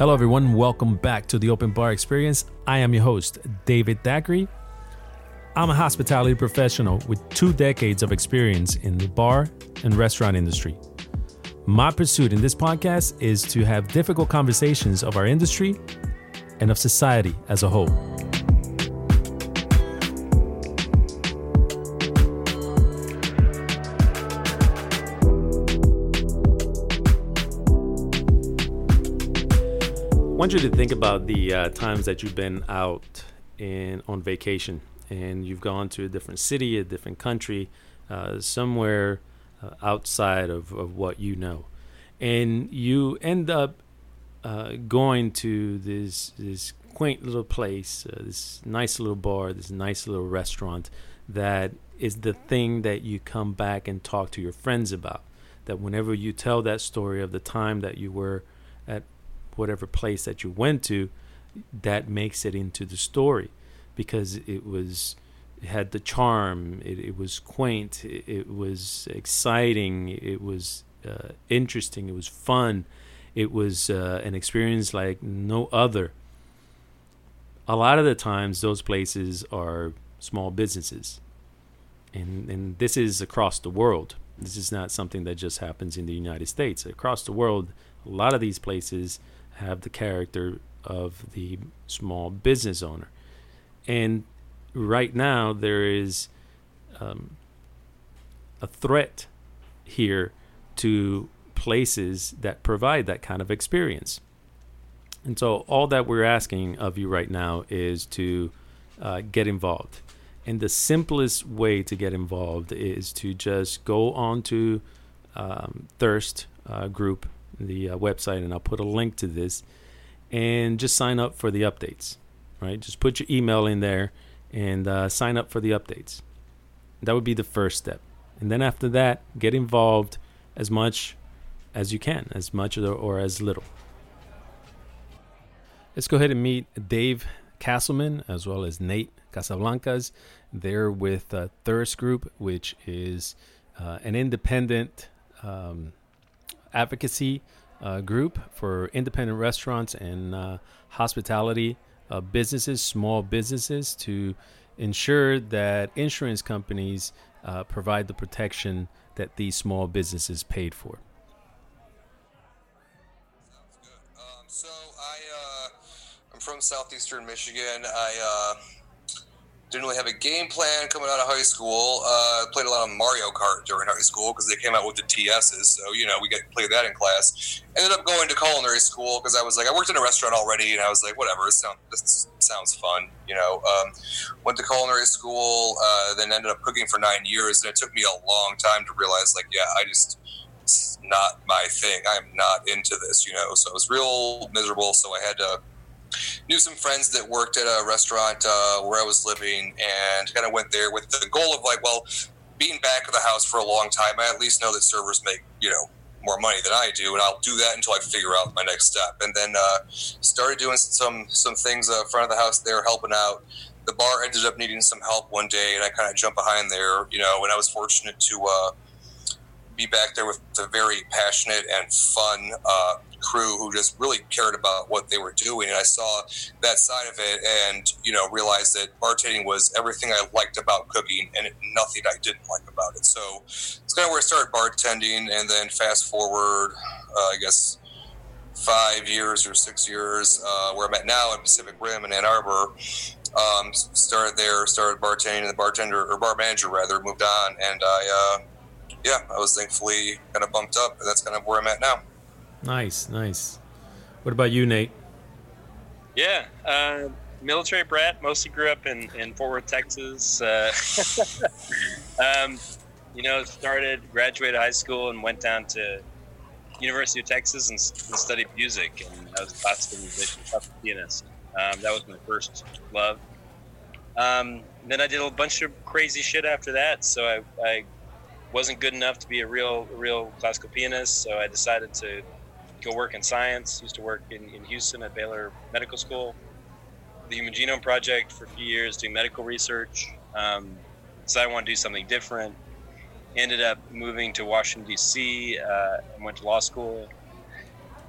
Hello, everyone. Welcome back to the Open Bar Experience. I am your host, David Dagry. I'm a hospitality professional with two decades of experience in the bar and restaurant industry. My pursuit in this podcast is to have difficult conversations of our industry and of society as a whole. Want you to think about the uh, times that you've been out in on vacation and you've gone to a different city, a different country, uh, somewhere uh, outside of, of what you know, and you end up uh, going to this this quaint little place, uh, this nice little bar, this nice little restaurant that is the thing that you come back and talk to your friends about. That whenever you tell that story of the time that you were whatever place that you went to, that makes it into the story because it was it had the charm, it, it was quaint, it, it, was exciting, it was uh, interesting, it was fun, it was uh, an experience like no other. A lot of the times, those places are small businesses, and and this is across the world. This is not something that just happens in the United States. Across the world, a lot of these places have the character of the small business owner. And right now, there is um, a threat here to places that provide that kind of experience. And so, all that we're asking of you right now is to uh, get involved. And the simplest way to get involved is to just go on to um, Thirst uh, Group the uh, website, and I'll put a link to this, and just sign up for the updates. Right, just put your email in there and uh, sign up for the updates. That would be the first step, and then after that, get involved as much as you can, as much or, or as little. Let's go ahead and meet Dave Castleman as well as Nate Casablancas. They're with uh, Thirst Group, which is uh, an independent um, advocacy uh, group for independent restaurants and uh, hospitality uh, businesses, small businesses, to ensure that insurance companies uh, provide the protection that these small businesses paid for. Um, so I, uh, I'm from southeastern Michigan. I uh, didn't really have a game plan coming out of high school. Uh, played a lot of Mario Kart during high school because they came out with the DSs. So, you know, we got to play that in class. Ended up going to culinary school because I was like, I worked in a restaurant already and I was like, whatever, this, sound, this sounds fun, you know. Um, went to culinary school, uh, then ended up cooking for nine years. And it took me a long time to realize, like, yeah, I just, it's not my thing. I'm not into this, you know. So it was real miserable. So I had to knew some friends that worked at a restaurant uh, where I was living, and kind of went there with the goal of like, well, being back of the house for a long time, I at least know that servers make you know more money than I do, and I'll do that until I figure out my next step. And then uh, started doing some some things uh, front of the house there, helping out. The bar ended up needing some help one day, and I kind of jumped behind there, you know. And I was fortunate to uh, be back there with a very passionate and fun uh, crew who just really cared about what they were doing. And I saw that side of it and, you know, realized that bartending was everything I liked about cooking and nothing I didn't like about it. So it's kind of where I started bartending. And then fast forward, uh, I guess, five years or six years, uh, where I'm at now in Pacific Rim in Ann Arbor. Um, started there, started bartending, and the bartender or bar manager rather moved on, and I, uh, yeah, I was thankfully kind of bumped up, and that's kind of where I'm at now. Nice, nice. What about you, Nate? Yeah, uh, military brat. Mostly grew up in, in Fort Worth, Texas. Uh, um, you know, started, graduated high school, and went down to University of Texas and, and studied music. And I was a classical musician, classical pianist. Um, that was my first love. Um, then I did a bunch of crazy shit after that. So I, I wasn't good enough to be a real, real classical pianist. So I decided to go work in science. Used to work in, in Houston at Baylor Medical School, the Human Genome Project for a few years, doing medical research. Um, decided I want to do something different. Ended up moving to Washington D.C. Uh, and went to law school.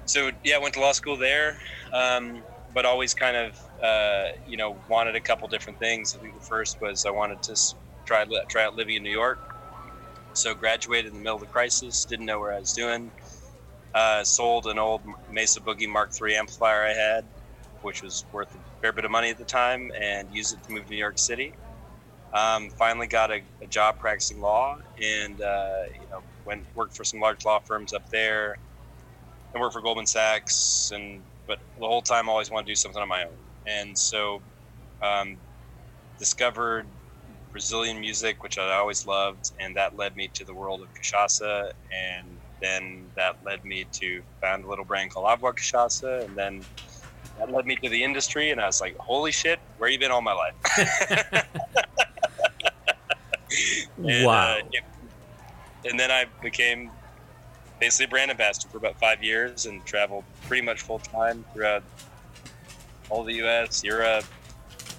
so yeah, I went to law school there, um, but always kind of uh, you know wanted a couple different things. I think the first was I wanted to try try out living in New York. So graduated in the middle of the crisis, didn't know where I was doing. Uh, sold an old Mesa Boogie Mark III amplifier I had, which was worth a fair bit of money at the time, and used it to move to New York City. Um, finally got a, a, job practicing law, and uh, you know went worked for some large law firms up there, and worked for Goldman Sachs, and but the whole time I always wanted to do something on my own, and so um, discovered Brazilian music, which I always loved, and that led me to the world of cachaça, and then that led me to found a little brand called Avuá Cachaça, and then that led me to the industry, and I was like, "Holy shit, where you been all my life?" and, wow. Uh, yeah. And then I became basically a brand ambassador for about five years and traveled pretty much full time throughout all the U.S., Europe,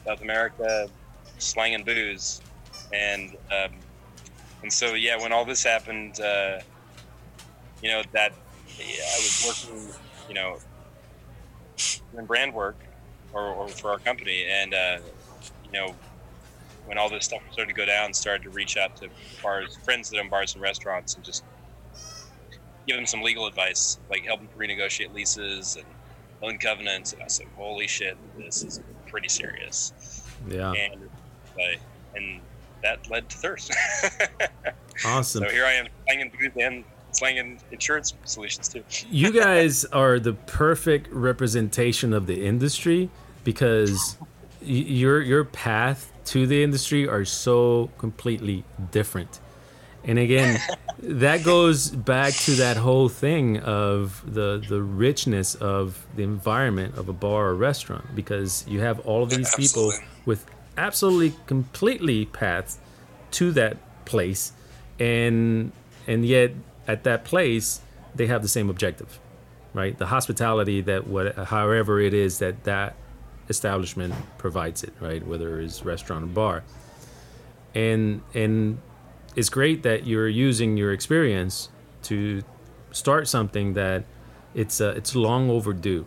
South America, slanging booze, and um, and so yeah, when all this happened, uh, you know that yeah, I was working, you know, in brand work or, or for our company, and uh, you know when all this stuff started to go down, started to reach out to bars, friends that own bars and restaurants, and just give them some legal advice, like help them renegotiate leases and loan covenants. And I said, "Holy shit, this is pretty serious." Yeah. And and that led to thirst. awesome. So here I am slanging booze and slanging insurance solutions too. you guys are the perfect representation of the industry because your your path to the industry are so completely different. And again, that goes back to that whole thing of the the richness of the environment of a bar or restaurant because you have all of these people with absolutely completely paths to that place and and yet at that place they have the same objective right the hospitality that what however it is that that establishment provides it, right? Whether it's restaurant or bar. And and it's great that you're using your experience to start something that it's uh, it's long overdue.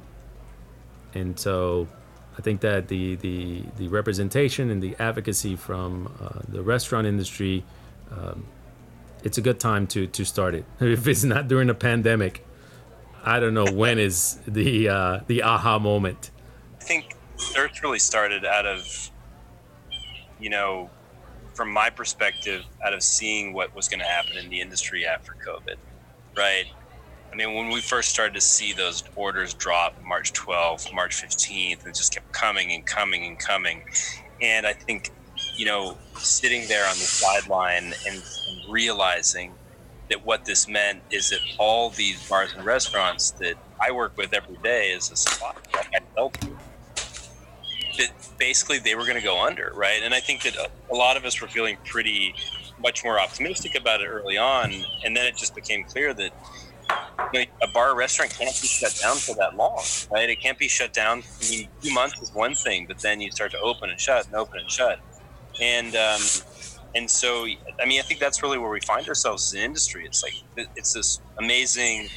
And so I think that the the the representation and the advocacy from uh, the restaurant industry um, it's a good time to to start it. If it's not during a pandemic, I don't know when is the uh, the aha moment. I think Thirst really started out of, you know, from my perspective, out of seeing what was going to happen in the industry after COVID, right? I mean, when we first started to see those orders drop March 12th, March 15th, and it just kept coming and coming and coming. And I think, you know, sitting there on the sideline and, realizing that what this meant is that all these bars and restaurants that I work with every day as a supplier, like I felt that basically they were going to go under, right? And I think that a lot of us were feeling pretty much more optimistic about it early on, and then it just became clear that you know, a bar restaurant can't be shut down for that long, right? It can't be shut down. I mean, two months is one thing, but then you start to open and shut and open and shut, and um, and so I mean, I think that's really where we find ourselves as an industry. It's like it's this amazing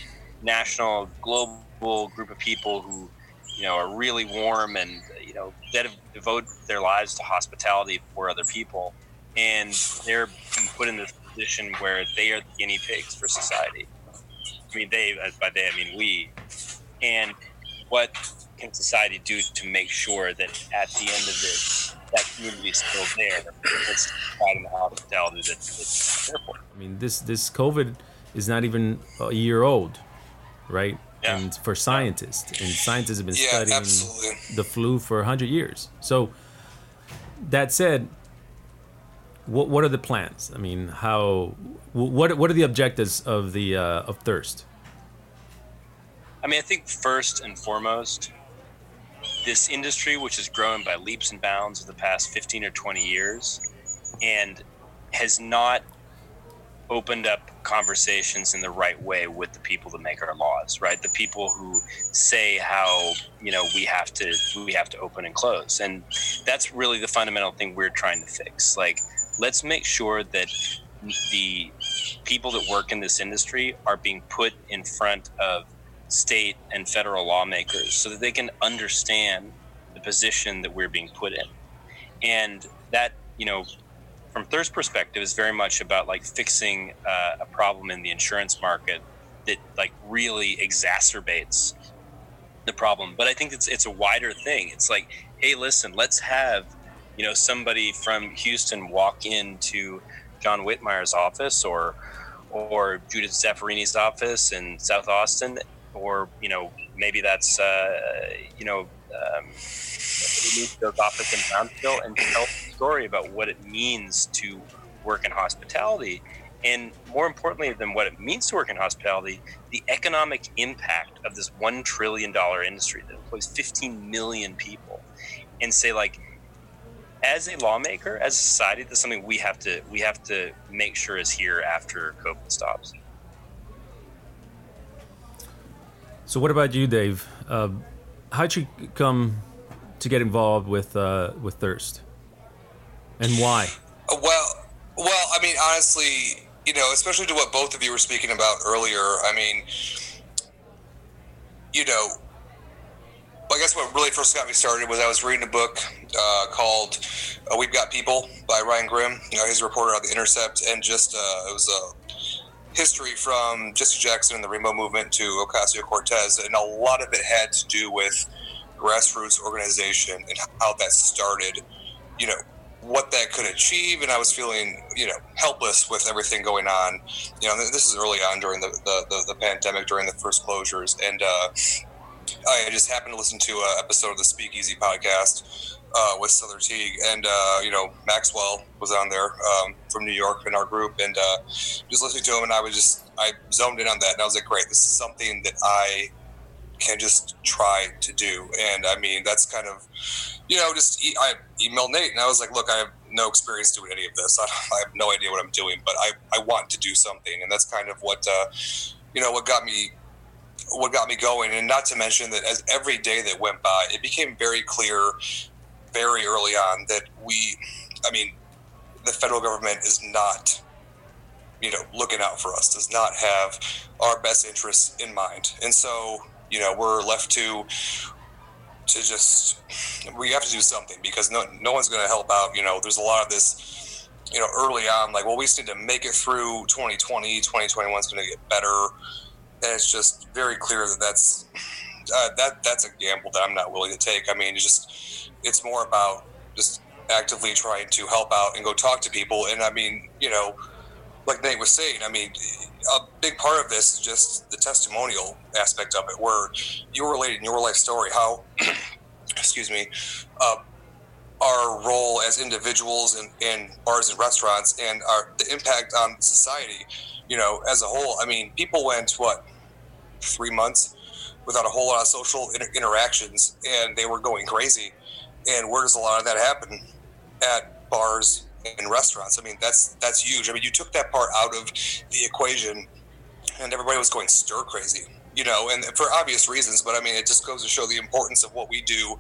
national, global group of people who you know are really warm and you know that have devoted their lives to hospitality for other people, and they're put in this position where they are the guinea pigs for society. I mean, they by they I mean we, and what can society do to make sure that at the end of this, that community is still there, it's providing the hospitality that it's there for. I mean, this this COVID is not even a year old, right? yeah. and for scientists and scientists have been yeah, studying absolutely. the flu for 100 years so that said what what are the plans? I mean how what what are the objectives of the uh, of thirst? I mean i think first and foremost this industry which has grown by leaps and bounds over the past 15 or 20 years and has not opened up conversations in the right way with the people that make our laws right? The people who say how you know we have to we have to open and close. And that's really the fundamental thing we're trying to fix. Like let's make sure that the people that work in this industry are being put in front of state and federal lawmakers so that they can understand the position that we're being put in. And that, you know, from Thirst perspective is very much about like fixing uh, a problem in the insurance market that like really exacerbates the problem. But I think it's it's a wider thing. It's like, hey, listen, let's have you know somebody from Houston walk into John Whitmire's office or or Judith Zaffirini's office in South Austin, or you know maybe that's uh, you know um, those office in Brownsville and tell the story about what it means to work in hospitality and more importantly than what it means to work in hospitality, the economic impact of this $1 trillion industry that employs 15 million people. And say, like, as a lawmaker, as a society, that's something we have to we have to make sure is here after COVID stops. So, what about you, Dave? Uh, how'd you come to get involved with uh, with Thirst, and why? Well, well, I mean, honestly, you know, especially to what both of you were speaking about earlier, I mean, you know, I guess what really first got me started was I was reading a book uh, called uh, "We've Got People" by Ryan Grim. You know, he's a reporter on the Intercept, and just uh, it was a history from Jesse Jackson and the Rainbow Movement to Ocasio Cortez, and a lot of it had to do with grassroots organization and how that started. You know, what that could achieve, and I was feeling, you know, helpless with everything going on. You know, this is early on during the the, the, the pandemic, during the first closures, and uh, I just happened to listen to an episode of the Speakeasy podcast uh, with Sother Teague, and uh, you know, Maxwell was on there um, from New York in our group, and uh, just listening to him, and I was just I zoned in on that, and I was like, great, this is something that I can just try to do. And I mean, that's kind of, you know, just I emailed Nate and I was like, look, I have no experience doing any of this. I, I have no idea what I'm doing, but I, I want to do something. And that's kind of what, uh, you know, what got me, what got me going. And not to mention that as every day that went by, it became very clear very early on that we, I mean, the federal government is not you know looking out for us does not have our best interests in mind and so you know we're left to to just we have to do something because no no one's going to help out. You know, there's a lot of this. You know, early on, like, well, we just need to make it through 2020. 2021 is going to get better, and it's just very clear that that's uh, that that's a gamble that I'm not willing to take. I mean, it's just it's more about just actively trying to help out and go talk to people. And I mean, you know, like Nate was saying, I mean, a big part of this is just the testimonial aspect of it, where you related relating your life story how, excuse me, uh, our role as individuals in, in bars and restaurants and our the impact on society, you know, as a whole. I mean, people went what three months without a whole lot of social inter- interactions, and they were going crazy. And where does a lot of that happen? At bars and restaurants. I mean, that's that's huge. I mean, you took that part out of the equation, and everybody was going stir crazy, you know, and for obvious reasons. But I mean, it just goes to show the importance of what we do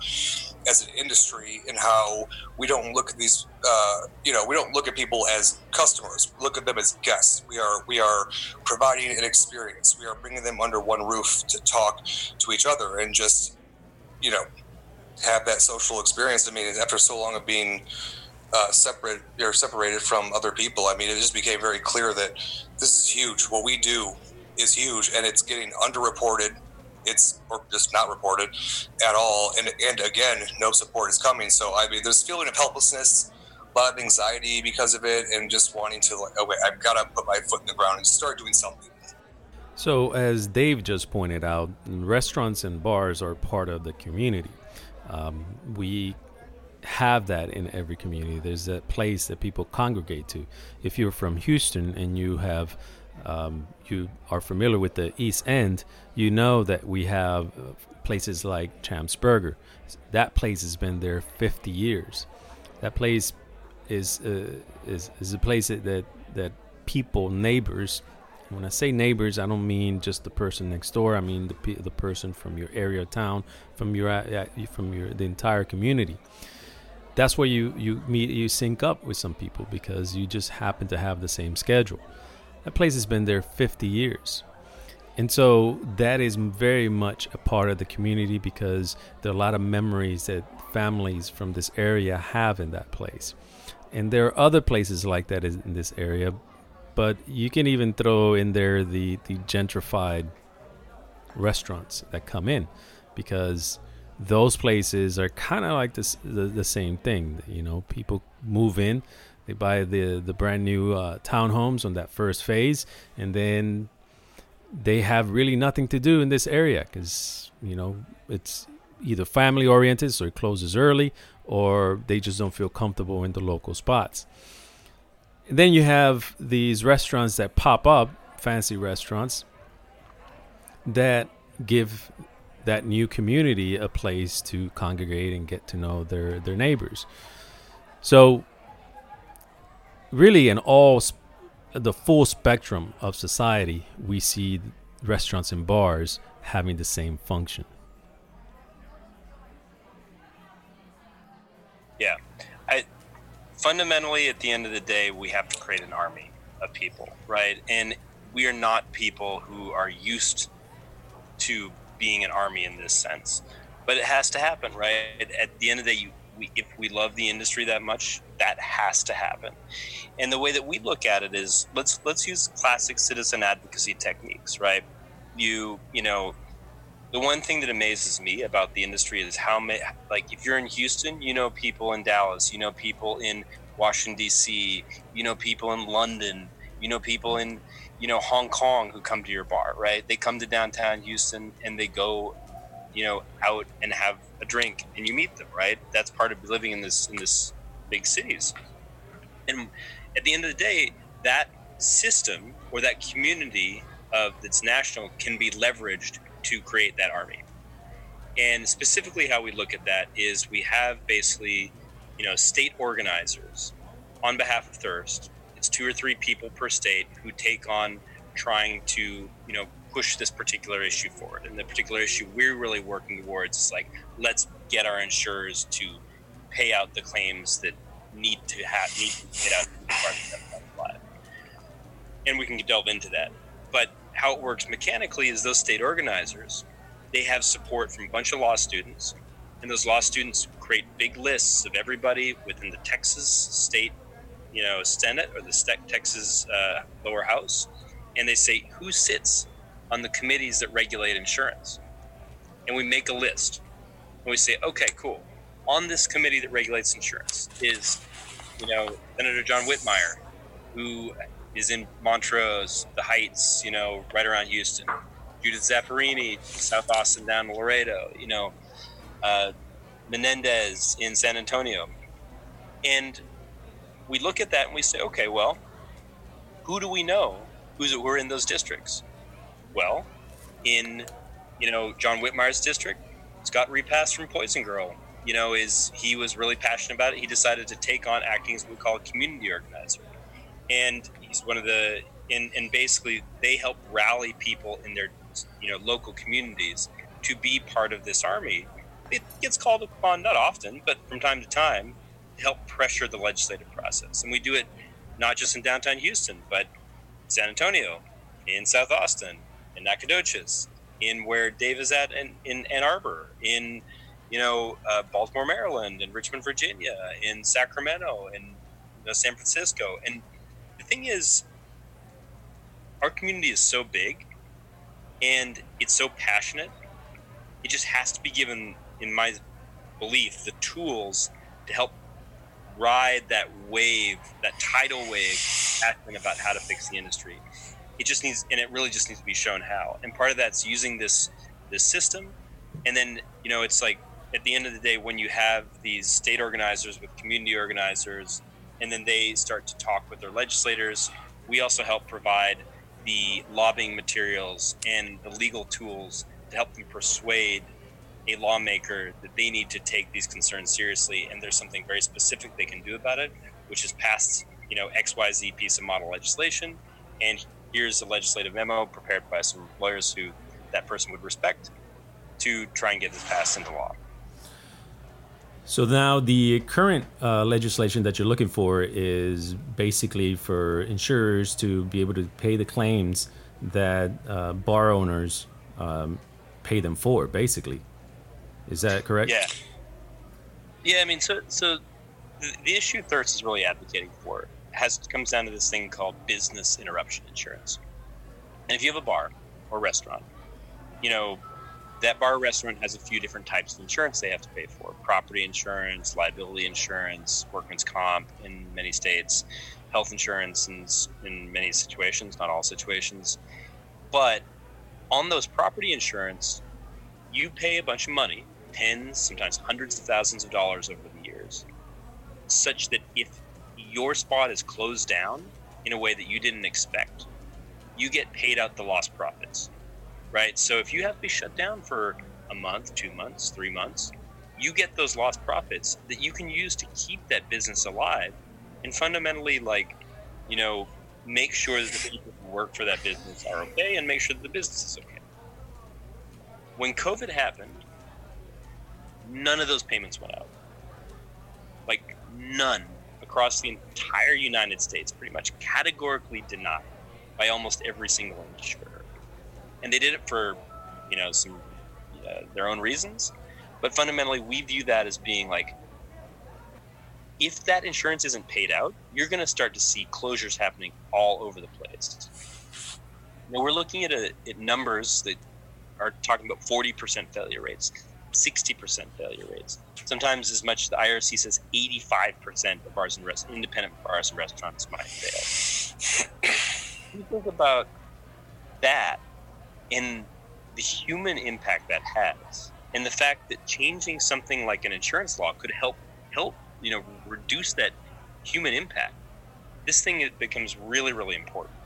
as an industry and how we don't look at these, uh, you know, we don't look at people as customers. We look at them as guests. We are we are providing an experience. We are bringing them under one roof to talk to each other and just, you know, have that social experience. I mean, after so long of being uh, separate or separated from other people. I mean, it just became very clear that this is huge. What we do is huge, and it's getting underreported. It's or just not reported at all, and and again, no support is coming. So I mean, there's feeling of helplessness, a lot of anxiety because of it, and just wanting to like, oh wait, I've got to put my foot in the ground and start doing something. So, as Dave just pointed out, restaurants and bars are part of the community. Um, we have that in every community. There's a place that people congregate to. If you're from Houston and you have um, you are familiar with the East End, you know that we have uh, places like Champs Burger. That place has been there 50 years. That place is uh, is is a place that, that that people, neighbors. When I say neighbors, I don't mean just the person next door. I mean the the person from your area, town, from your uh, from your the entire community that's where you you meet you sync up with some people because you just happen to have the same schedule. That place has been there 50 years, And so that is very much a part of the community because there are a lot of memories that families from this area have in that place. And there are other places like that in this area, but you can even throw in there the, the gentrified restaurants that come in because those places are kind of like this, the, the same thing. You know, people move in, they buy the, the brand new uh, townhomes on that first phase, and then they have really nothing to do in this area because you know it's either family oriented so it closes early or they just don't feel comfortable in the local spots. And then you have these restaurants that pop up fancy restaurants that give that new community a place to congregate and get to know their their neighbors. So really in all the full spectrum of society, we see restaurants and bars having the same function. Yeah. I fundamentally at the end of the day we have to create an army of people, right? And we are not people who are used to being an army in this sense. But it has to happen, right? At the end of the day, you, we, if we love the industry that much, that has to happen. And the way that we look at it is let's let's use classic citizen advocacy techniques, right? You you know, the one thing that amazes me about the industry is how many like if you're in Houston, you know people in Dallas, you know people in Washington D.C., you know people in London, you know people in you know Hong Kong who come to your bar, right? They come to downtown Houston and they go you know out and have a drink and you meet them right that's part of living in this in this big cities. And at the end of the day, that system or that community of that's national can be leveraged to create that army. And specifically, how we look at that is we have basically, you know, state organizers on behalf of Thirst. It's two or three people per state who take on trying to, you know, push this particular issue forward. And the particular issue we're really working towards is like, let's get our insurers to pay out the claims that need to have need to get out And we can delve into that. But how it works mechanically is those state organizers, they have support from a bunch of law students, and those law students create big lists of everybody within the Texas state, you know, Senate or the Texas uh, lower house, and they say who sits on the committees that regulate insurance, and we make a list, and we say, okay, cool on this committee that regulates insurance is, you know, Senator John Whitmire, who is in Montrose, the Heights, you know, right around Houston. Judith Zaffirini, South Austin down to Laredo, you know, uh, Menendez in San Antonio. And we look at that and we say, okay, well, who do we know who's who are in those districts? Well, in you know John Whitmire's district, Scott Repass from Poison Girl you know, is he was really passionate about it. He decided to take on acting as we call a community organizer. And he's one of the, and, and basically they help rally people in their, you know, local communities to be part of this army. It gets called upon not often, but from time to time to help pressure the legislative process. And we do it not just in downtown Houston, but San Antonio, in South Austin, in Nacogdoches, in where Dave is at in, in Ann Arbor, in you know, uh, Baltimore, Maryland, in Richmond, Virginia, in Sacramento, and you know, San Francisco. And the thing is, our community is so big and it's so passionate. It just has to be given, in my belief, the tools to help ride that wave, that tidal wave, passionate about how to fix the industry. It just needs, and it really just needs to be shown how. And part of that's using this this system, and then you know, it's like at the end of the day, when you have these state organizers with community organizers, and then they start to talk with their legislators, we also help provide the lobbying materials and the legal tools to help them persuade a lawmaker that they need to take these concerns seriously and there's something very specific they can do about it which is pass you know xyz piece of model legislation and here's a legislative memo prepared by some lawyers who that person would respect to try and get this passed into law so now the current uh, legislation that you're looking for is basically for insurers to be able to pay the claims that uh, bar owners um, pay them for, basically. Is that correct? Yeah. Yeah, I mean, so so the, the issue Thirst is really advocating for has comes down to this thing called business interruption insurance. And if you have a bar or restaurant, you know, that bar or restaurant has a few different types of insurance they have to pay for property insurance, liability insurance, workman's comp in many states, health insurance in, in many situations, not all situations. But on those property insurance, you pay a bunch of money, tens, sometimes hundreds of thousands of dollars over the years, such that if your spot is closed down in a way that you didn't expect, you get paid out the lost profits right? So if you have to be shut down for a month, two months, three months, you get those lost profits that you can use to keep that business alive and fundamentally, like, you know, make sure that the people who work for that business are okay and make sure that the business is okay. When COVID happened, none of those payments went out. Like, none across the entire United States, pretty much categorically denied by almost every single insurer. And they did it for you know some uh, their own reasons. But fundamentally we view that as being like if that insurance isn't paid out you're going to start to see closures happening all over the place. Now we're looking at, a, at numbers that are talking about 40% failure rates 60% failure rates. Sometimes as much as the irc says 85% of bars and rest, independent bars and restaurants might fail. You think about that and the human impact that has and the fact that changing something like an insurance law could help help you know reduce that human impact this thing becomes really really important.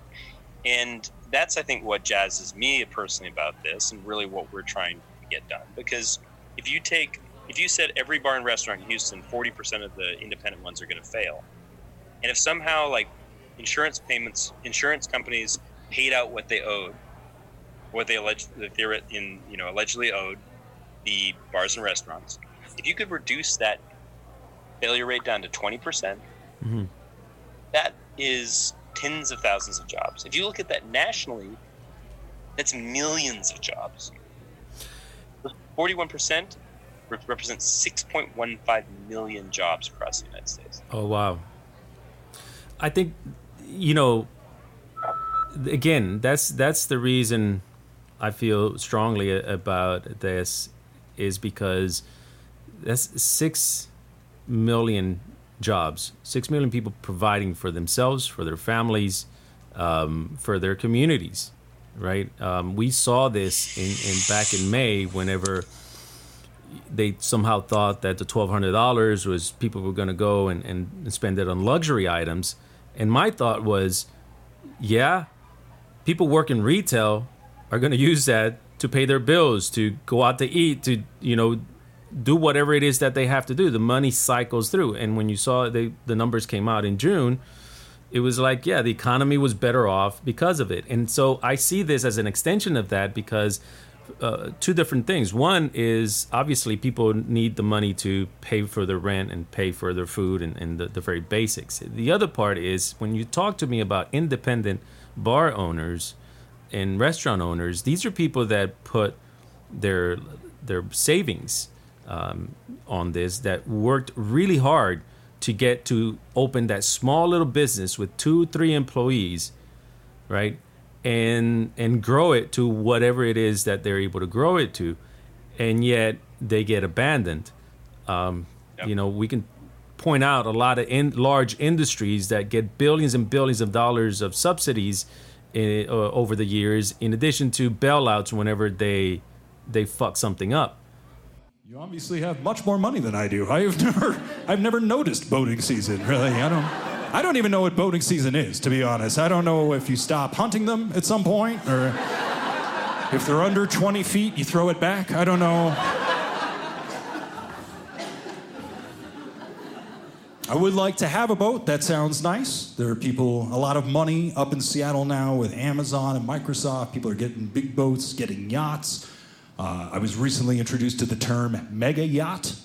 And that's i think what jazzes me personally about this and really what we're trying to get done because if you take if you said every bar and restaurant in houston 40% of the independent ones are going to fail and if somehow like insurance payments insurance companies paid out what they owed what they alleged that they in, you know, allegedly owed the bars and restaurants. If you could reduce that failure rate down to 20%, percent mm hmm that is tens of thousands of jobs. If you look at that nationally, that's millions of jobs. 41% represents 6.15 million jobs across the United States. Oh, wow. I think, you know, again, that's that's the reason I feel strongly about this is because that's six million jobs, six million people providing for themselves, for their families, um, for their communities, right? Um, we saw this in, in back in May whenever they somehow thought that the twelve hundred dollars was people were going to go and, and spend it on luxury items, and my thought was, yeah, people work in retail are going to use that to pay their bills, to go out to eat, to you know do whatever it is that they have to do. The money cycles through, and when you saw they, the numbers came out in June, it was like yeah, the economy was better off because of it. And so I see this as an extension of that because. Uh, two different things. One is obviously people need the money to pay for their rent and pay for their food and, and the, the very basics. The other part is when you talk to me about independent bar owners, and restaurant owners, these are people that put their their savings um, on this that worked really hard to get to open that small little business with two three employees right and and grow it to whatever it is that they're able to grow it to and yet they get abandoned um, yep. you know we can point out a lot of in, large industries that get billions and billions of dollars of subsidies in, uh, over the years, in addition to bailouts whenever they they fuck something up. You obviously have much more money than I do. I've never I've never noticed boating season. Really, I don't. I don't even know what boating season is, to be honest. I don't know if you stop hunting them at some point, or if they're under 20 feet, you throw it back. I don't know. I would like to have a boat. That sounds nice. There are people, a lot of money up in Seattle now with Amazon and Microsoft. People are getting big boats, getting yachts. Uh, I was recently introduced to the term mega yacht.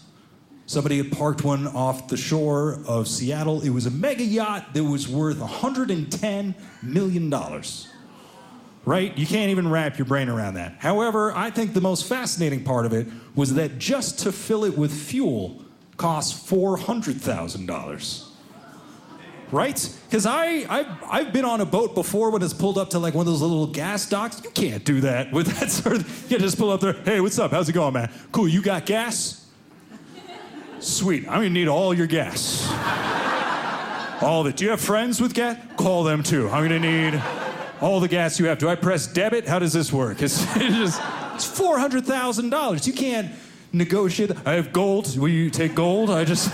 Somebody had parked one off the shore of Seattle. It was a mega yacht that was worth $110 million. right? You can't even wrap your brain around that. However, I think the most fascinating part of it was that just to fill it with fuel costs $400,000 right? Because I I've, I've been on a boat before when it's pulled up to like one of those little gas docks. You can't do that with that sort of. You just pull up there. Hey, what's up? How's it going, man? Cool. You got gas? Sweet. I'm gonna need all your gas. All of it. Do you have friends with gas? Call them too. I'm gonna need all the gas you have. Do I press debit? How does this work? It's, it's just it's four hundred thousand dollars. You can't negotiate. I have gold. Will you take gold? I just.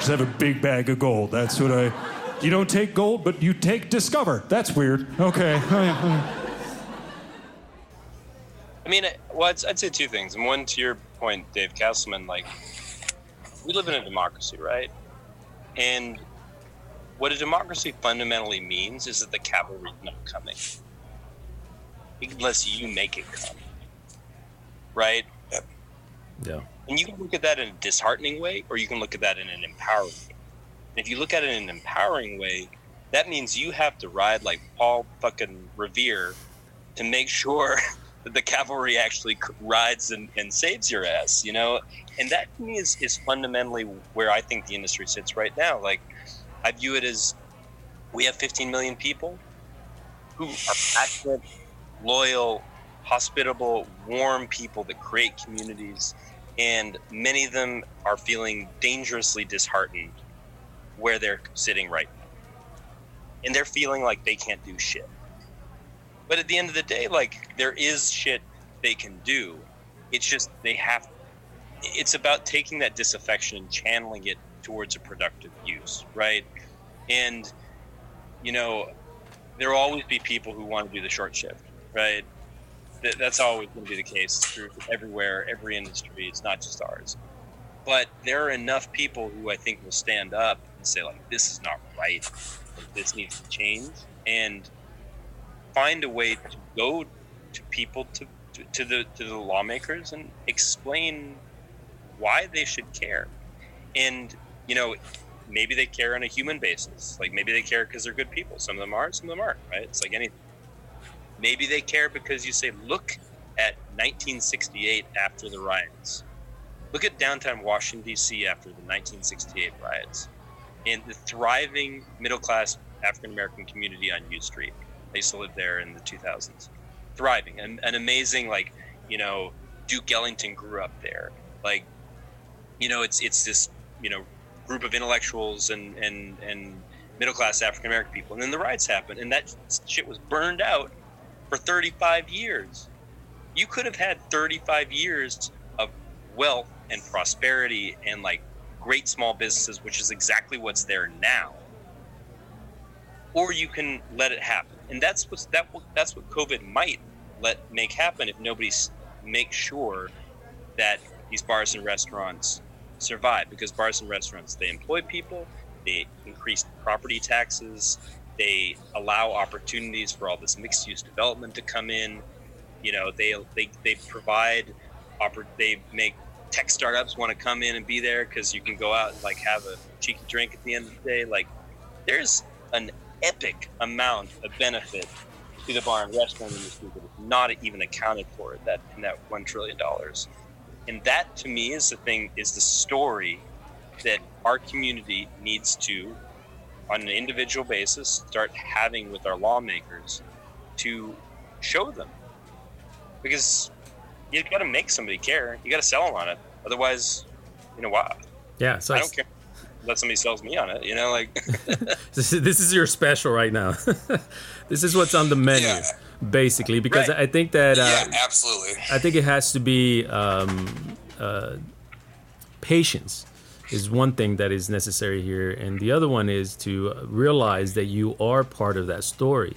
Just have a big bag of gold. That's what I. You don't take gold, but you take Discover. That's weird. Okay. I mean, well, I'd, I'd, say two things. And one, to your point, Dave Castleman, like, we live in a democracy, right? And what a democracy fundamentally means is that the cavalry's not coming unless you make it come, right? Yeah. And you can look at that in a disheartening way, or you can look at that in an empowering way. And if you look at it in an empowering way, that means you have to ride like Paul fucking Revere to make sure that the cavalry actually rides and, and saves your ass, you know? And that to me is, is fundamentally where I think the industry sits right now. Like, I view it as we have 15 million people who are passionate, loyal, hospitable, warm people that create communities and many of them are feeling dangerously disheartened where they're sitting right now. And they're feeling like they can't do shit. But at the end of the day, like there is shit they can do. It's just they have it's about taking that disaffection and channeling it towards a productive use, right? And you know, there will always be people who want to do the short shift, right? That's always going to be the case. It's true everywhere, every industry. It's not just ours. But there are enough people who I think will stand up and say, like, this is not right. This needs to change. And find a way to go to people, to, to, to the, to the lawmakers, and explain why they should care. And, you know, maybe they care on a human basis. Like, maybe they care because they're good people. Some of them are, some of them aren't, right? It's like anything Maybe they care because you say, look at 1968 after the riots. Look at downtown Washington, D.C. after the 1968 riots and the thriving middle class African American community on U Street. I used to live there in the 2000s. Thriving. An, an amazing, like, you know, Duke Ellington grew up there. Like, you know, it's it's this, you know, group of intellectuals and, and, and middle class African American people. And then the riots happened, and that shit was burned out for 35 years. You could have had 35 years of wealth and prosperity and like great small businesses, which is exactly what's there now. Or you can let it happen, and that's what's that. That's what COVID might let make happen if nobody makes sure that these bars and restaurants survive. Because bars and restaurants they employ people, they increase property taxes, they allow opportunities for all this mixed use development to come in. You know, they they they provide they make tech startups want to come in and be there because you can go out and like have a cheeky drink at the end of the day. Like, there's an epic amount of benefit to the bar and restaurant industry that is not even accounted for that in that one trillion dollars. And that to me is the thing is the story that our community needs to on an individual basis start having with our lawmakers to show them. Because you got to make somebody care. You got to sell them on it. Otherwise you know why? Yeah so i don't care. Let somebody sells me on it you know like this, is, this is your special right now. This is what's on the menu yeah. basically because right. i think that uh, yeah absolutely. I think it has to be um, uh, patience is one thing that is necessary here, and the other one is to realize that you are part of that story.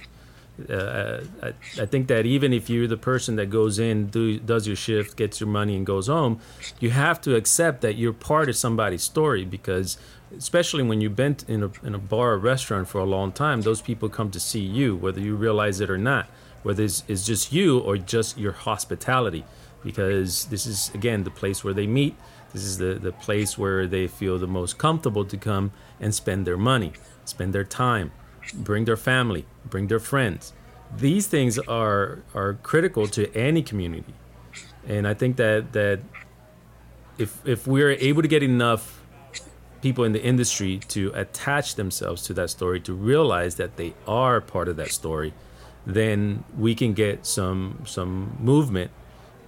Uh, I, I, think that even if you're the person that goes in, do, does your shift, gets your money, and goes home, you have to accept that you're part of somebody's story because, especially when you've been in a, in a bar or restaurant for a long time, those people come to see you, whether you realize it or not, whether it's, it's just you or just your hospitality, because this is, again, the place where they meet this is the, the place where they feel the most comfortable to come and spend their money, spend their time, bring their family, bring their friends. these things are are critical to any community, and I think that that if if we're able to get enough people in the industry to attach themselves to that story, to realize that they are part of that story, then we can get some some movement,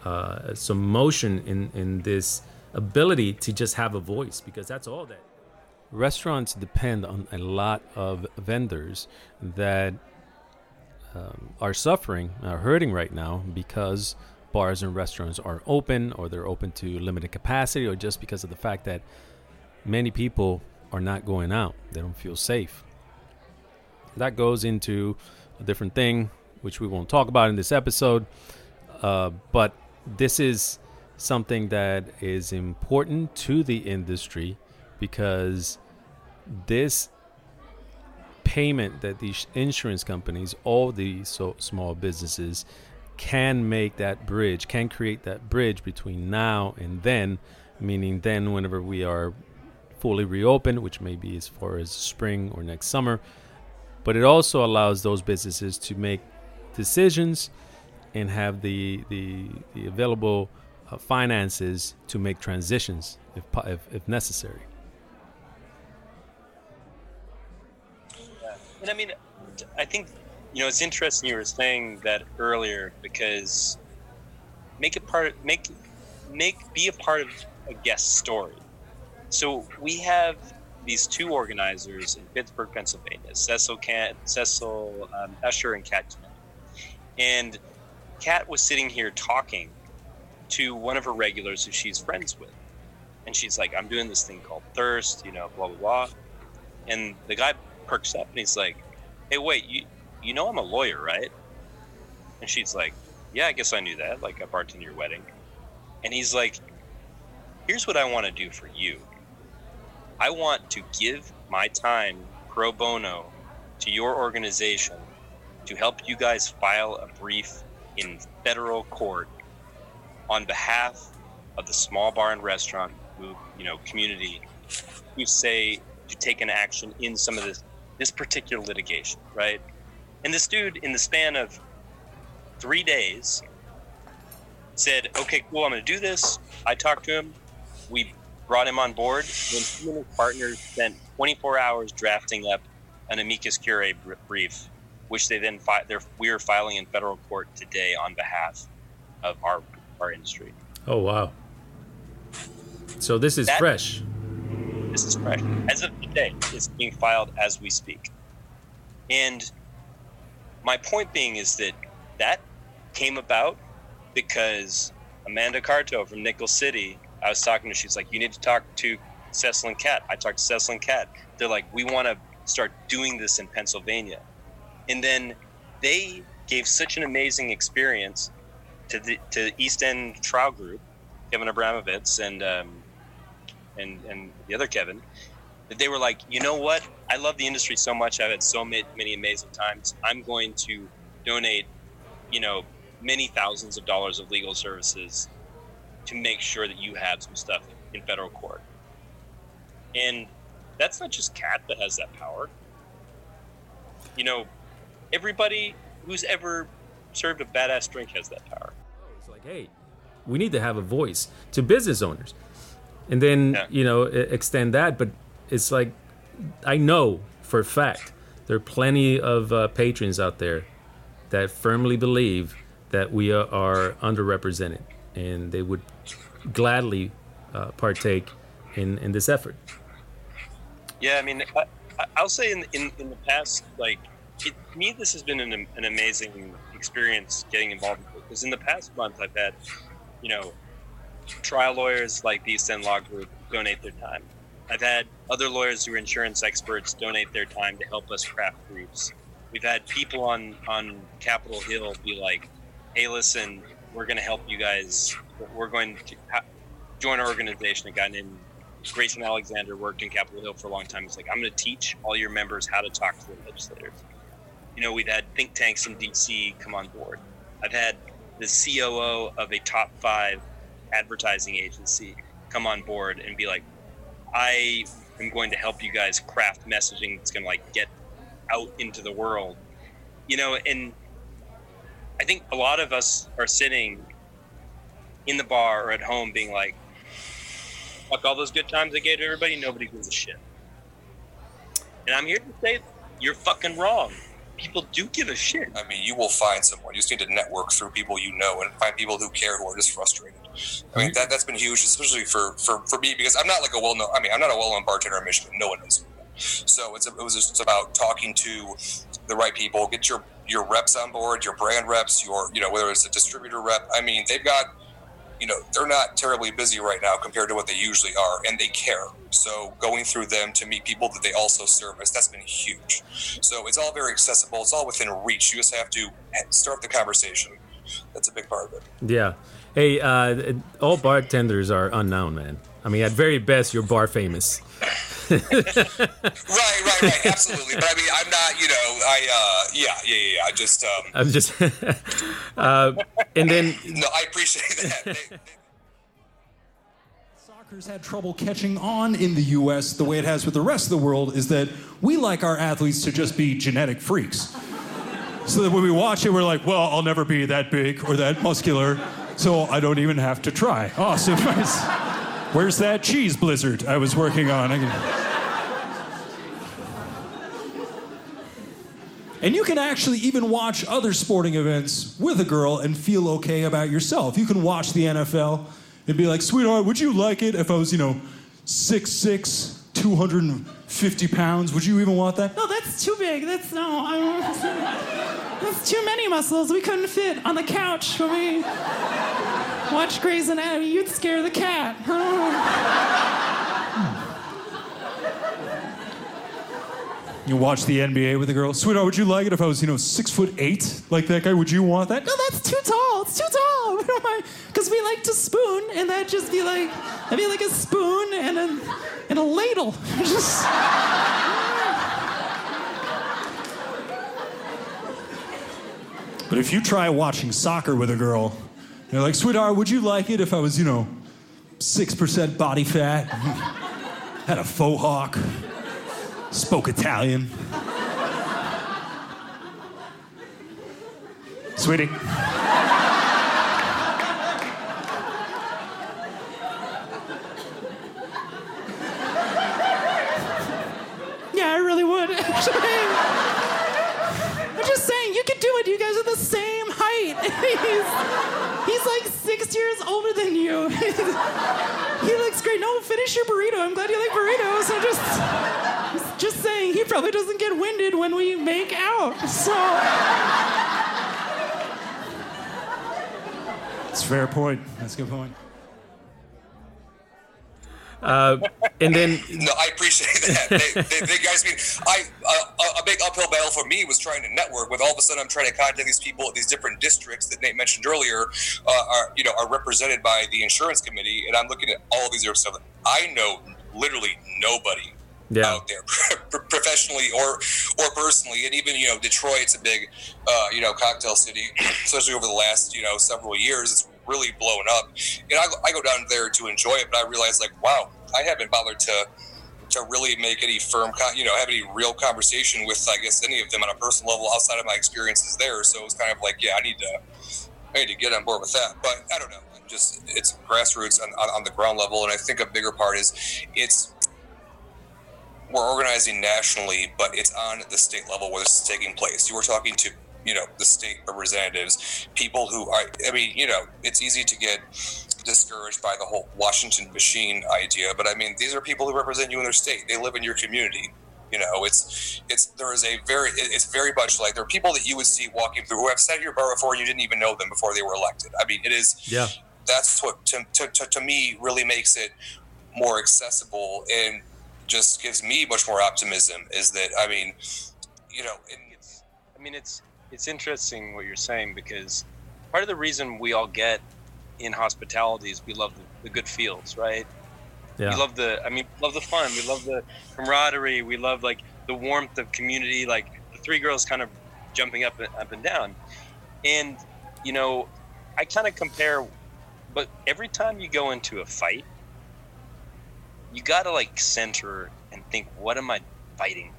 uh, some motion in in this ability to just have a voice because that's all that restaurants depend on a lot of vendors that um, are suffering, are hurting right now because bars and restaurants aren't open or they're open to limited capacity or just because of the fact that many people are not going out. They don't feel safe. That goes into a different thing, which we won't talk about in this episode. Uh, but this is something that is important to the industry because this payment that these insurance companies, all these so small businesses, can make that bridge, can create that bridge between now and then, meaning then whenever we are fully reopened, which may be as far as spring or next summer. But it also allows those businesses to make decisions and have the the, the available uh, finances to make transitions if, if, if necessary. And I mean, I think you know it's interesting you were saying that earlier because make it part make make be a part of a guest story. So we have these two organizers in Pittsburgh, Pennsylvania, Cecil Can Cecil um, Usher and Kat and Kat was sitting here talking to one of her regulars who she's friends with. And she's like, I'm doing this thing called thirst, you know, blah, blah, blah. And the guy perks up and he's like, Hey, wait, you, you know I'm a lawyer, right? And she's like, Yeah, I guess I knew that. Like, I bartended your wedding. And he's like, Here's what I want to do for you I want to give my time pro bono to your organization to help you guys file a brief in federal court on behalf of the small bar and restaurant you know community who say to take an action in some of this this particular litigation, right? And this dude, in the span of three days, said, "Okay, cool, I'm going to do this." I talked to him. We brought him on board. When he and his partners spent 24 hours drafting up an amicus curiae brief, which they then fi- we are filing in federal court today on behalf of our our industry. Oh wow! So this is that, fresh. This is fresh. As of today, it's being filed as we speak. And my point being is that that came about because Amanda Carto from Nickel City, I was talking to, she's like, you need to talk to Cecil and Kat. I talked to Cecil and Kat. They're like, we want to start doing this in Pennsylvania. And then they gave such an amazing experience to the to East End Trial Group, Kevin Abramowicz and um, and and the other Kevin, that they were like, you know what? I love the industry so much. I've had so many amazing times. I'm going to donate, you know, many thousands of dollars of legal services to make sure that you have some stuff in federal court. And that's not just Kat that has that power. You know, everybody who's ever served a badass drink has that power. Hey, we need to have a voice to business owners, and then yeah. you know extend that. But it's like, I know for a fact there are plenty of uh, patrons out there that firmly believe that we are, underrepresented, and they would gladly uh, partake in in this effort. Yeah, I mean, I, will say in, in in the past, like it, me, this has been an, an amazing experience getting involved because in the past month I've had, you know, trial lawyers like the East End Law Group donate their time. I've had other lawyers who are insurance experts donate their time to help us craft briefs. We've had people on on Capitol Hill be like, "Hey, listen, we're going to help you guys. We're going to ha- join our organization." A guy named Grayson Alexander worked in Capitol Hill for a long time. He's like, "I'm going to teach all your members how to talk to the legislators." You know, we've had think tanks in DC come on board. I've had the COO of a top five advertising agency come on board and be like, I am going to help you guys craft messaging that's going to like get out into the world, you know, and I think a lot of us are sitting in the bar or at home being like, fuck all those good times I gave everybody, nobody gives a shit. And I'm here to say you're fucking wrong. People do give a shit. I mean, you will find someone. You just need to network through people you know and find people who care who are just frustrated. I mean, that, that's been huge, especially for, for, for me, because I'm not like a well known, I mean, I'm not a well known bartender in Michigan. No one knows me. So it's, it was just about talking to the right people, get your, your reps on board, your brand reps, your, you know, whether it's a distributor rep. I mean, they've got, you know, they're not terribly busy right now compared to what they usually are, and they care. So going through them to meet people that they also service, that's been huge. So it's all very accessible. It's all within reach. You just have to start the conversation. That's a big part of it. Yeah. Hey, uh, all bartenders are unknown, man. I mean, at very best, you're bar famous. right, right, right. Absolutely. But I mean, I'm not. You know, I. Uh, yeah, yeah, yeah. yeah. I just. Um, I'm just. uh, and then. No, I appreciate that. They, they, Soccer's had trouble catching on in the U.S. the way it has with the rest of the world is that we like our athletes to just be genetic freaks. So that when we watch it, we're like, well, I'll never be that big or that muscular, so I don't even have to try. Awesome. Where's that cheese blizzard I was working on? And you can actually even watch other sporting events with a girl and feel okay about yourself. You can watch the NFL and be like, sweetheart, would you like it if I was, you know, 6'6, 250 pounds? Would you even want that? No, that's too big. That's no. I don't, that's too many muscles. We couldn't fit on the couch for we watch Grey's Anatomy. You'd scare the cat. You watch the NBA with a girl. Sweetheart, would you like it if I was, you know, six foot eight like that guy? Would you want that? No, that's too tall. It's too tall. We don't mind because we like to spoon, and that'd just be like, that'd be like a spoon and a and a ladle. Just. But if you try watching soccer with a girl, you're like, sweetheart, would you like it if I was, you know, 6% body fat, had a faux hawk, spoke Italian? Sweetie. Yeah, I really would. Actually, I'm just saying, you could do it. You guys are the same height. Six years older than you. he looks great. No, finish your burrito. I'm glad you like burritos. I'm just, just saying, he probably doesn't get winded when we make out. So. A fair point. That's a good point. Uh, and then no, I appreciate that. they, they, they guys mean I uh, a big uphill battle for me was trying to network. With all of a sudden, I'm trying to contact these people at these different districts that Nate mentioned earlier. Uh, are you know are represented by the insurance committee, and I'm looking at all these different stuff. I know literally nobody Yeah. out there, professionally or or personally, and even you know Detroit's a big uh, you know cocktail city, especially over the last you know several years. It's really blown up, and I, go- I go down there to enjoy it, but I realize like wow, I haven't bothered to to really make any firm, con- you know, have any real conversation with I guess any of them on a personal level outside of my experiences there. So it was kind of like yeah, I need to I need to get on board with that, but I don't know. Just it's grassroots on, on, on the ground level, and I think a bigger part is it's we're organizing nationally, but it's on the state level where this is taking place. You were talking to, you know, the state representatives, people who are, I mean, you know, it's easy to get discouraged by the whole Washington machine idea, but I mean, these are people who represent you in their state. They live in your community. You know, it's it's there is a very it's very much like there are people that you would see walking through who have sat at your bar before and you didn't even know them before they were elected. I mean, it is Yeah. that's what to, to, to, to me really makes it more accessible and just gives me much more optimism is that i mean you know in, it's i mean it's it's interesting what you're saying because part of the reason we all get in hospitality is we love the, the good feels right? Yeah. we love the i mean love the fun. We love the camaraderie. We love like the warmth of community like the three girls kind of jumping up and up and down. And you know i kind of compare but every time you go into a fight you gotta like center and think what am i fighting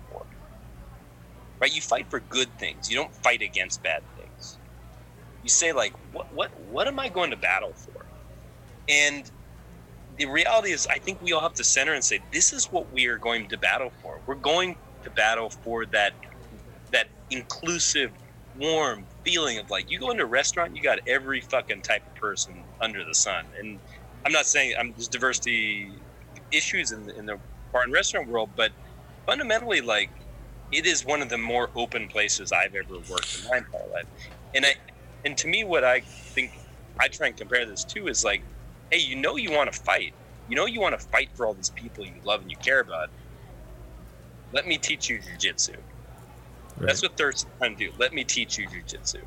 right you fight for good things you don't fight against bad things you say like, what what what am I going to battle for? And the reality is, I think we all have to center and say, this is what we are going to battle for. We're going to battle for that that inclusive, warm feeling of like you go into a restaurant, you got every fucking type of person under the sun. And I'm not saying I'm, there's diversity issues in the, in the bar and restaurant world, but fundamentally, like it is one of the more open places I've ever worked in my entire life. And I, and to me, what I think I try and compare this to is like, hey, you know, you want to fight. You know, you want to fight for all these people you love and you care about. Let me teach you jujitsu. Right. That's what Thirst trying to do. Let me teach you jujitsu.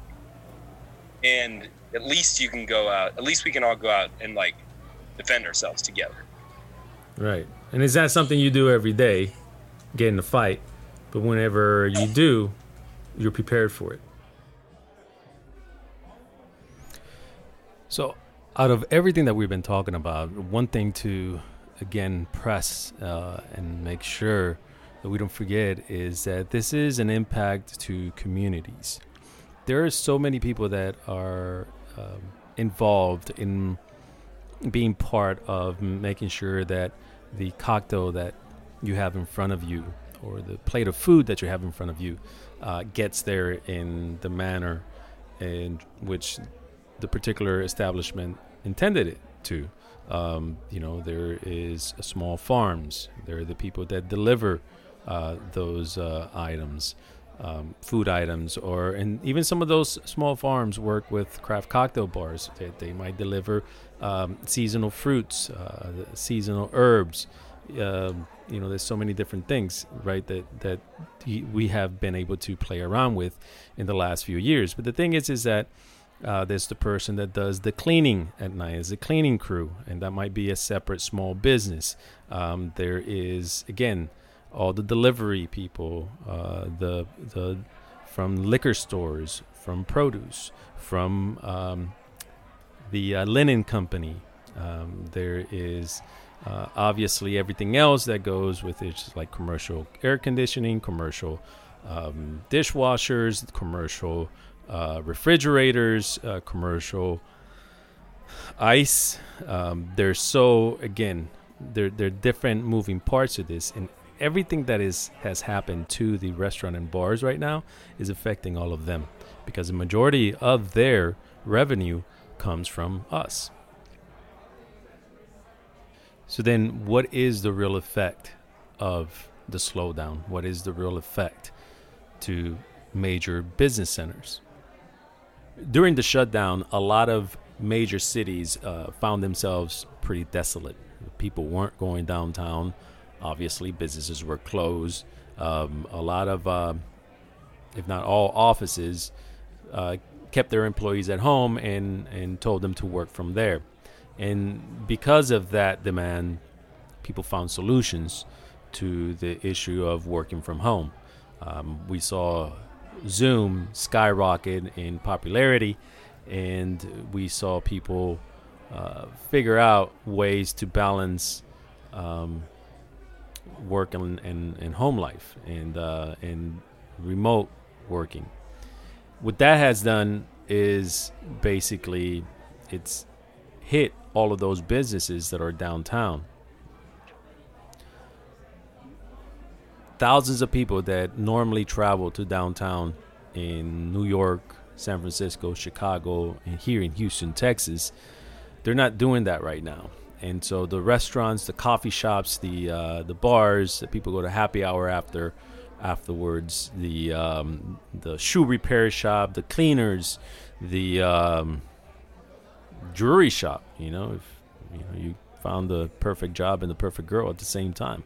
And at least you can go out. At least we can all go out and like defend ourselves together. Right. And is that something you do every day, get in a fight? But whenever you do, you're prepared for it. So, out of everything that we've been talking about, one thing to again press uh, and make sure that we don't forget is that this is an impact to communities. There are so many people that are um, involved in being part of making sure that the cocktail that you have in front of you or the plate of food that you have in front of you uh, gets there in the manner in which the particular establishment intended it to. Um, you know, there is small farms. There are the people that deliver uh, those uh, items, um, food items, or and even some of those small farms work with craft cocktail bars. They, they might deliver um, seasonal fruits, uh, seasonal herbs. Um, you know, there's so many different things, right? That that we have been able to play around with in the last few years. But the thing is, is that uh, there's the person that does the cleaning at night, is a cleaning crew, and that might be a separate small business. Um, there is again all the delivery people, uh, the the from liquor stores, from produce, from um, the uh, linen company. Um, there is uh, obviously everything else that goes with it, like commercial air conditioning, commercial um, dishwashers, commercial uh, refrigerators, uh, commercial ice. Um, there's so again, there are different moving parts of this, and everything that is has happened to the restaurant and bars right now is affecting all of them because the majority of their revenue comes from us. So then, what is the real effect of the slowdown? What is the real effect to major business centers? during the shutdown, a lot of major cities uh, found themselves pretty desolate. People weren't going downtown. Obviously, businesses were closed. Um, a lot of, uh, if not all, offices uh, kept their employees at home and, and told them to work from there. And because of that demand, people found solutions to the issue of working from home. Um, we saw Zoom skyrocket in popularity, and we saw people uh, figure out ways to balance um, work and, and, and, home life and uh, and remote working. What that has done is basically it's hit all of those businesses that are downtown thousands of people that normally travel to downtown in New York, San Francisco, Chicago, and here in Houston, Texas, they're not doing that right now. And so the restaurants, the coffee shops, the uh, the bars, the people go to happy hour after afterwards, the um, the shoe repair shop, the cleaners, the um, jewelry shop. You know, if you, know, you found the perfect job and the perfect girl at the same time.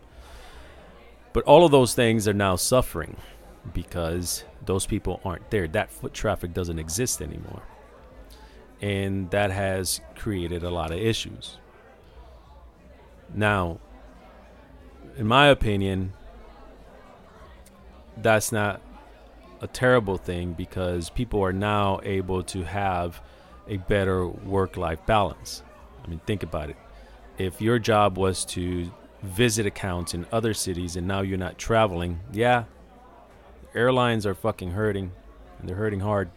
But all of those things are now suffering because those people aren't there. That foot traffic doesn't exist anymore. And that has created a lot of issues. Now, in my opinion, that's not a terrible thing because people are now able to have a better work life balance. I mean, think about it. If your job was to visit accounts in other cities and now you're not traveling, yeah, airlines are fucking hurting and they're hurting hard.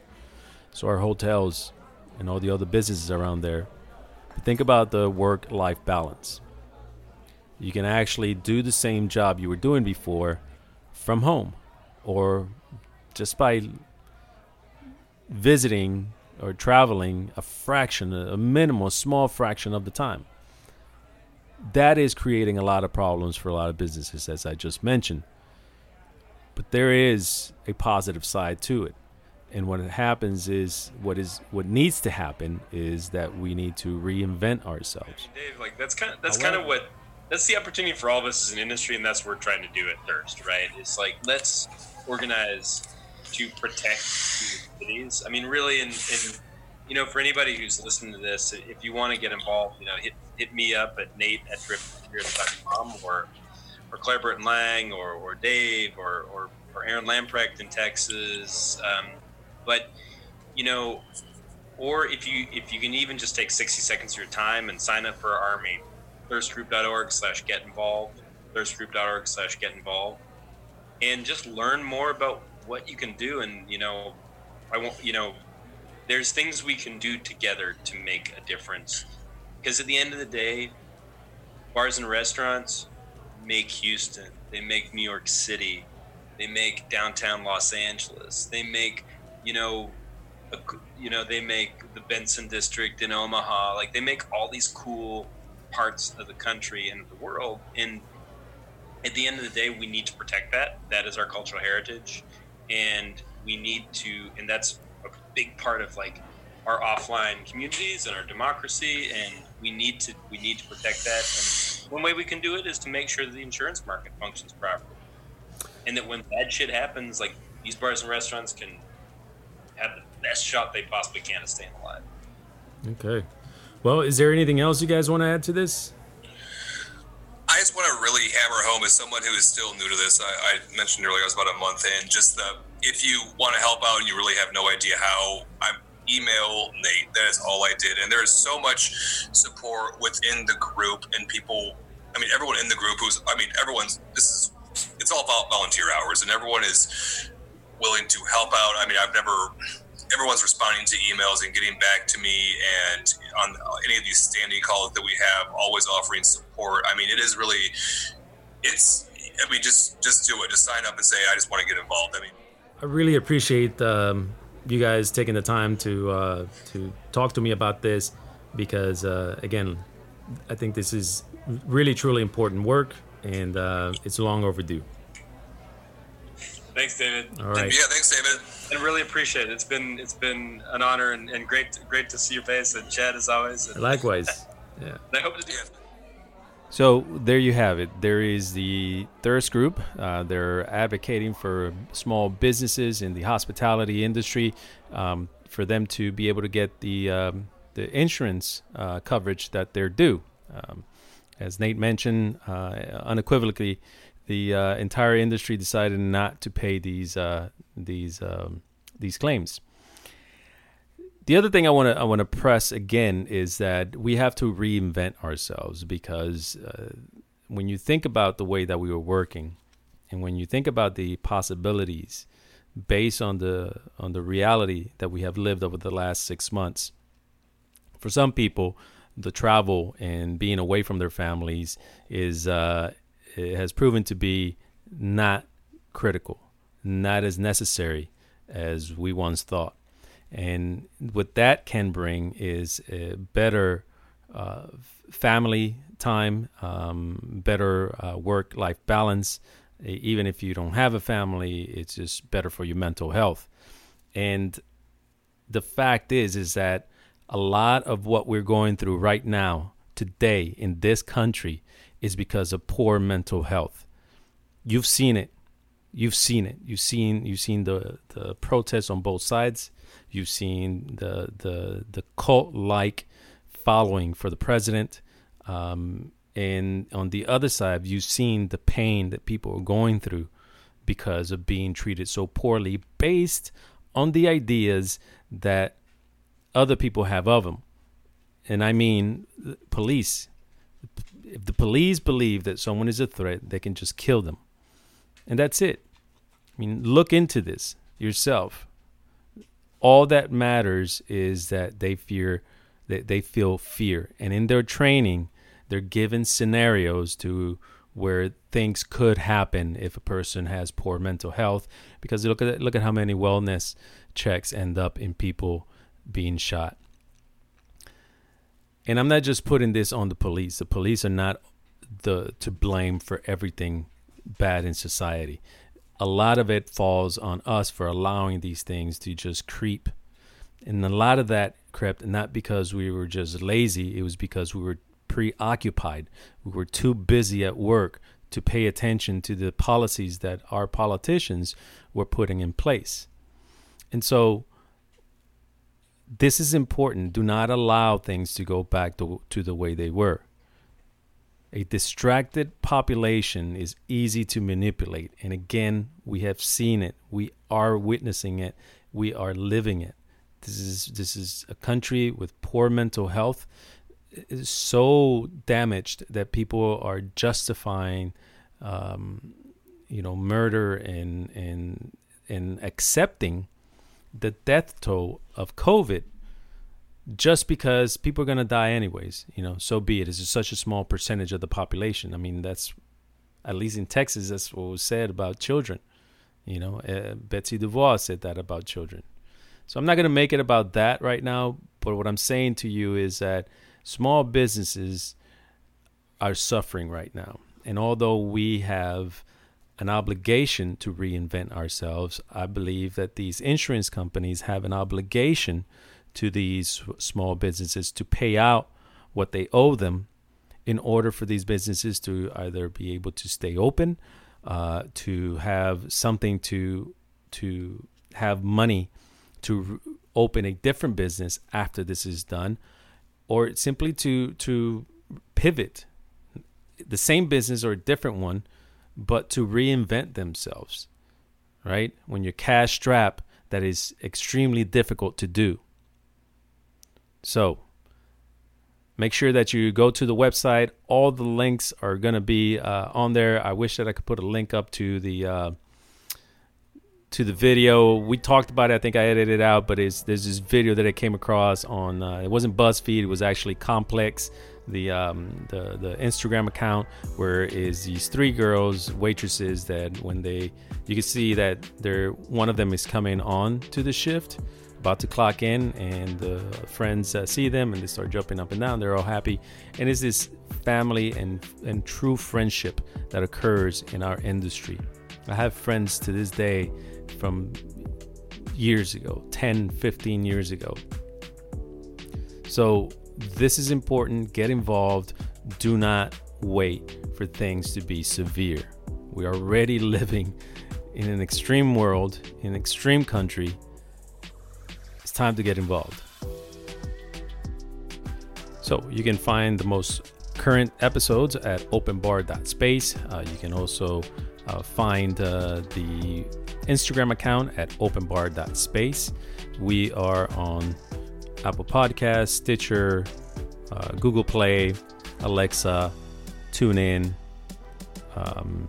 So our hotels and all the other businesses around there. But think about the work life balance. You can actually do the same job you were doing before from home or just by visiting or traveling a fraction, a minimal, small fraction of the time. That is creating a lot of problems for a lot of businesses, as I just mentioned. But there is a positive side to it. And what happens is what is what needs to happen is that we need to reinvent ourselves. Dave, like that's kind of that's kind of what that's the opportunity for all of us as an industry, and that's what we're trying to do at Thirst, right? It's like let's organize to protect cities. I mean, really, and, you know, for anybody who's listening to this, if you want to get involved, you know, hit hit me up at Nate at drip.com or or Claire Burton Lang or, or Dave or, or, or Aaron Lamprecht in Texas. Um, but you know, or if you if you can even just take 60 seconds of your time and sign up for our army, thirstgroup.org slash get involved, thirstgroup.org slash get involved, and just learn more about what you can do. And you know, I won't, you know, there's things we can do together to make a difference. Because at the end of the day, bars and restaurants make Houston, they make New York City, they make downtown Los Angeles, they make, you know, a, you know, they make the Benson district in Omaha. Like they make all these cool parts of the country and the world. And at the end of the day, we need to protect that. That is our cultural heritage, and we need to, and that's a big part of like our offline communities and our democracy. And we need to we need to protect that. And one way we can do it is to make sure that the insurance market functions properly, and that when bad shit happens, like these bars and restaurants can have the best shot they possibly can of staying alive. Okay. Well, is there anything else you guys want to add to this? I just want to really hammer home as someone who is still new to this. I, I mentioned earlier I was about a month in. Just the if you want to help out and you really have no idea how, I email Nate. That is all I did, and there is so much support within the group and people. I mean, everyone in the group who's. I mean, everyone's. This is. It's all about volunteer hours, and everyone is willing to help out. I mean, I've never everyone's responding to emails and getting back to me and on any of these standing calls that we have always offering support. I mean it is really it's i mean just just do it. Just sign up and say i just want to get involved. I mean i really appreciate um, you guys taking the time to uh, to talk to me about this because uh, again i think this is really truly important work and uh, it's long overdue. Thanks, David. All right. yeah thanks david and really appreciate it. It's been it's been an honor and, and great great to see your face and Chad as always. And Likewise. Yeah. and I hope to do it. So there you have it. There is the Thirst Group. Uh, they're advocating for small businesses in the hospitality industry um, for them to be able to get the um, the insurance uh, coverage that they're due. Um, as Nate mentioned, uh, unequivocally, the uh, entire industry decided not to pay these uh, these um, these claims. The other thing I want to I want to press again is that we have to reinvent ourselves because uh, when you think about the way that we were working, and when you think about the possibilities based on the on the reality that we have lived over the last six months, for some people, the travel and being away from their families is uh, has proven to be not critical, not as necessary as we once thought. And what that can bring is better uh, family time, um, better uh, work life balance. Even if you don't have a family, it's just better for your mental health. And the fact is, is that a lot of what we're going through right now, today in this country, is because of poor mental health. You've seen it. You've seen it. You've seen you've seen the the protests on both sides. You've seen the the the cult like following for the president. Um, and on the other side, you've seen the pain that people are going through because of being treated so poorly based on the ideas that other people have of them. And I mean, police. The police believe that someone is a threat, they can just kill them. And that's it. I mean, look into this yourself. all that matters is that they fear that they feel fear and in their training they're given scenarios to where things could happen if a person has poor mental health because look at look at how many wellness checks end up in people being shot and I'm not just putting this on the police the police are not the to blame for everything bad in society a lot of it falls on us for allowing these things to just creep. And a lot of that crept not because we were just lazy, it was because we were preoccupied. We were too busy at work to pay attention to the policies that our politicians were putting in place. And so this is important. Do not allow things to go back to, to the way they were. A distracted population is easy to manipulate. And again, we have seen it. We are witnessing it. We are living it. This is this is a country with poor mental health. It's so damaged that people are justifying, um, you know, murder and and and accepting the death toll of COVID just because people are going to die anyways, you know, so be it. It's just such a small percentage of the population. I mean, that's at least in Texas, that's what was said about children. You know, uh, Betsy DeVos said that about children. So I'm not going to make it about that right now. But what I'm saying to you is that small businesses are suffering right now. And although we have an obligation to reinvent ourselves, I believe that these insurance companies have an obligation to these small businesses to pay out what they owe them in order for these businesses to either be able to stay open, uh, to have something to to have money to open a different business after this is done, or simply to to pivot. The same business or a different one, but to reinvent themselves. Right when you're cash strapped, that is extremely difficult to do. So make sure that you go to the website. All the links are going to be uh, on there. I wish that I could put a link up to the uh, to the video. We talked about it. I think I edited it out, but it's there's this video that I came across on. Uh, it wasn't BuzzFeed. It was actually Complex, the um, the the Instagram account, where is these three girls waitresses that when they you can see that they're one of them is coming on to the shift about to clock in, and the friends uh, see them and they start jumping up and down. They're all happy, and it's this family and and true friendship that occurs in our industry. I have friends to this day from years ago, 10, 15 years ago. So this is important. Get involved. Do not wait for things to be severe. We are already living in an extreme world, in an extreme country, It's time to get involved. So you can find the most current episodes at openbar.space. Uh, you can also uh, find uh, the Instagram account at openbar.space. We are on Apple Podcasts, Stitcher, uh, Google Play, Alexa, TuneIn, um,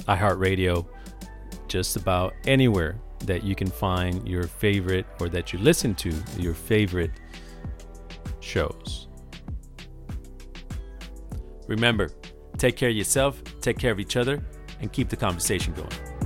iHeartRadio, just about anywhere that you can find your favorite or that you listen to your favorite shows. Remember, take care of yourself, take care of each other, and keep the conversation going.